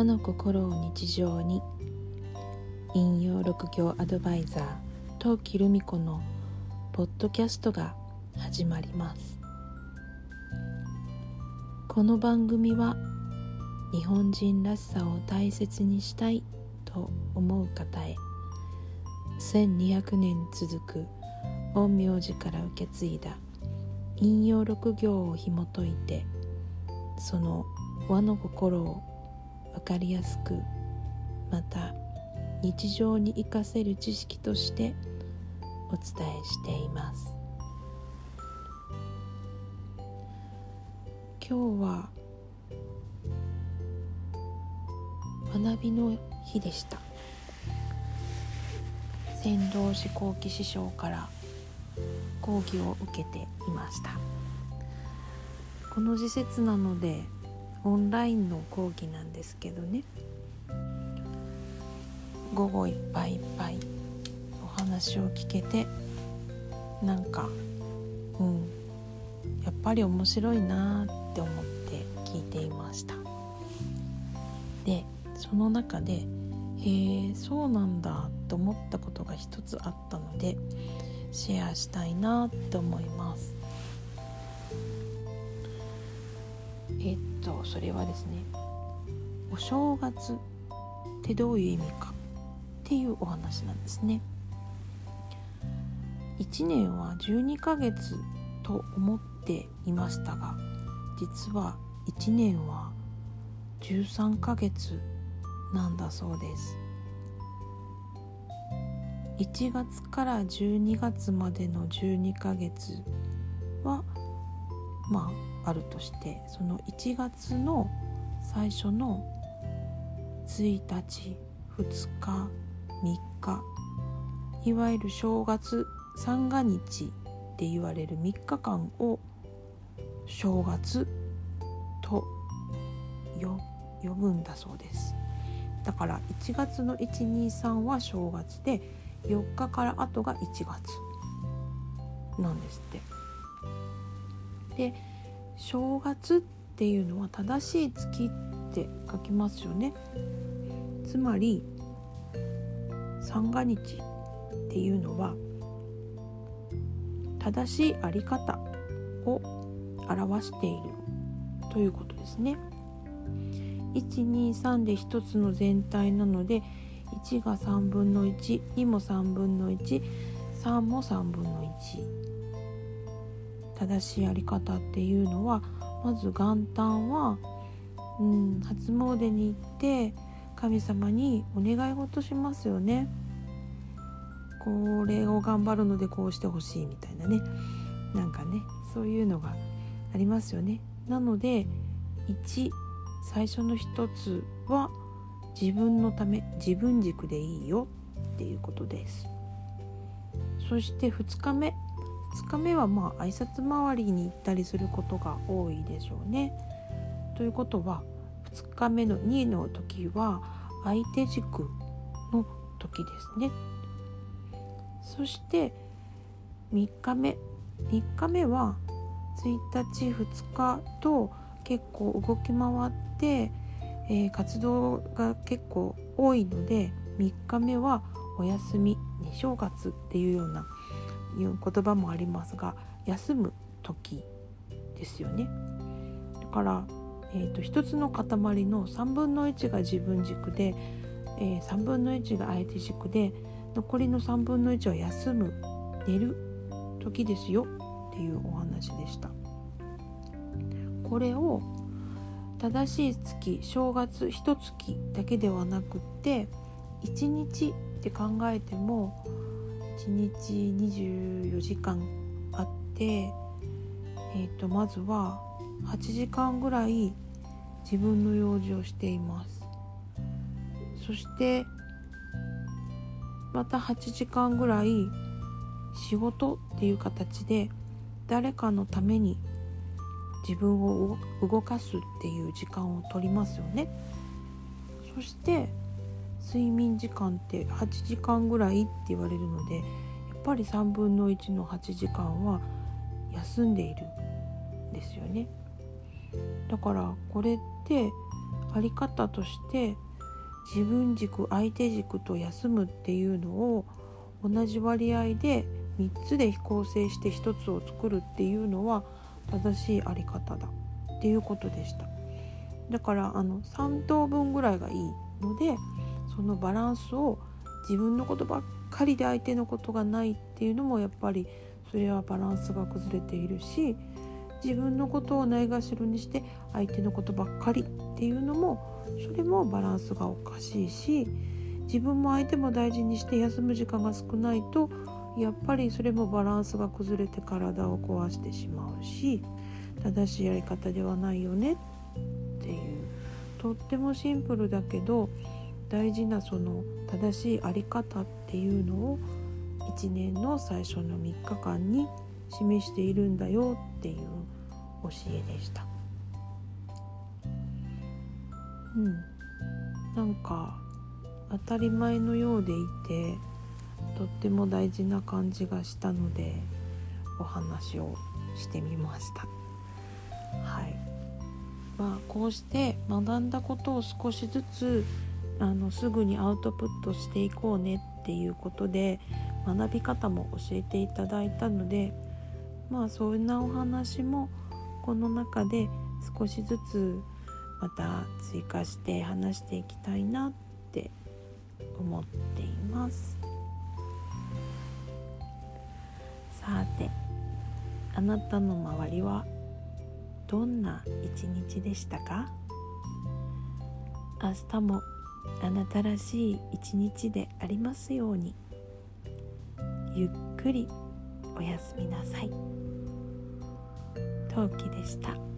和の心を日常に引用六行アドバイザー陶器留美子のポッドキャストが始まります。この番組は日本人らしさを大切にしたいと思う方へ1200年続く陰陽師から受け継いだ引用六行を紐解いてその和の心を分かりやすくまた日常に生かせる知識としてお伝えしています。今日は学びの日でした。仙道志向記師匠から講義を受けていました。この時節なのでオンラインの講義なんですけどね。午後いっぱいいっぱいお話を聞けてなんかうん。やっぱり面白いなって思って聞いていました。でその中でへえそうなんだと思ったことが一つあったのでシェアしたいなって思います。えっとそれはですねお正月ってどういう意味かっていうお話なんですね。1年は12ヶ月と思っていましたが実は1年は13ヶ月なんだそうです。1月から12月までの12ヶ月はまああるとしてその1月の最初の1日2日3日いわゆる正月三が日って言われる3日間を正月と呼ぶんだそうです。だから1月の123は正月で4日から後が1月なんですって。で正月っていうのは正しい月って書きますよねつまり三が日っていうのは正しいあり方を表しているということですね。123で1つの全体なので1が3分の12も3分の13も3分の1正しいやり方っていうのはまず元旦は、うん、初詣に行って神様にお願い事しますよね。これを頑張るのでこうしてほしいみたいなねなんかねそういうのがありますよね。なので1最初の一つは自分のため自分軸でいいよっていうことですそして2日目2日目はまあ挨拶回りに行ったりすることが多いでしょうね。ということは2日目の2位の時は相手軸の時ですね。そして3日目。3日目は1日2日と結構動き回って、えー、活動が結構多いので3日目はお休み二正月っていうようないう言葉もありますが休む時ですよね。だから、えーと、1つの塊の3分の1が自分軸で、えー、3分の1が相手軸で残りの3分の1は休む寝る時ですよっていうお話でした。これを正しい月正月一月だけではなくって1日って考えても1日24時間あって、えー、とまずは8時間ぐらい自分の用事をしています。そしてまた8時間ぐらい仕事っていう形で誰かのために自分を動かすっていう時間を取りますよね。そして睡眠時間って8時間ぐらいって言われるのでやっぱり3分の1の8時間は休んでいるんですよね。だからこれってあり方として自分軸相手軸と休むっていうのを同じ割合で3つで構成して1つを作るっていうのは正しいあり方だっていうことでした。だからあの3等分ぐらいがいいのでそのバランスを自分のことばっかりで相手のことがないっていうのもやっぱりそれはバランスが崩れているし自分のことをないがしろにして相手のことばっかりっていうのもそれもバランスがおかしいし自分も相手も大事にして休む時間が少ないとやっぱりそれもバランスが崩れて体を壊してしまうし正しいやり方ではないよねっていう。とってもシンプルだけど大事なその正しいあり方っていうのを1年の最初の3日間に示しているんだよっていう教えでした。うん、なんか当たり前のようでいてとっても大事な感じがしたのでお話をしてみました。はいまあ、こうして学んだことを少しずつあのすぐにアウトプットしていこうねっていうことで学び方も教えていただいたのでまあそんなお話もこの中で少しずつまた追加して話していきたいなって思っています。さてあなたの周りはどんな一日でしたか？明日もあなたらしい一日でありますようにゆっくりおやすみなさい陶器でした。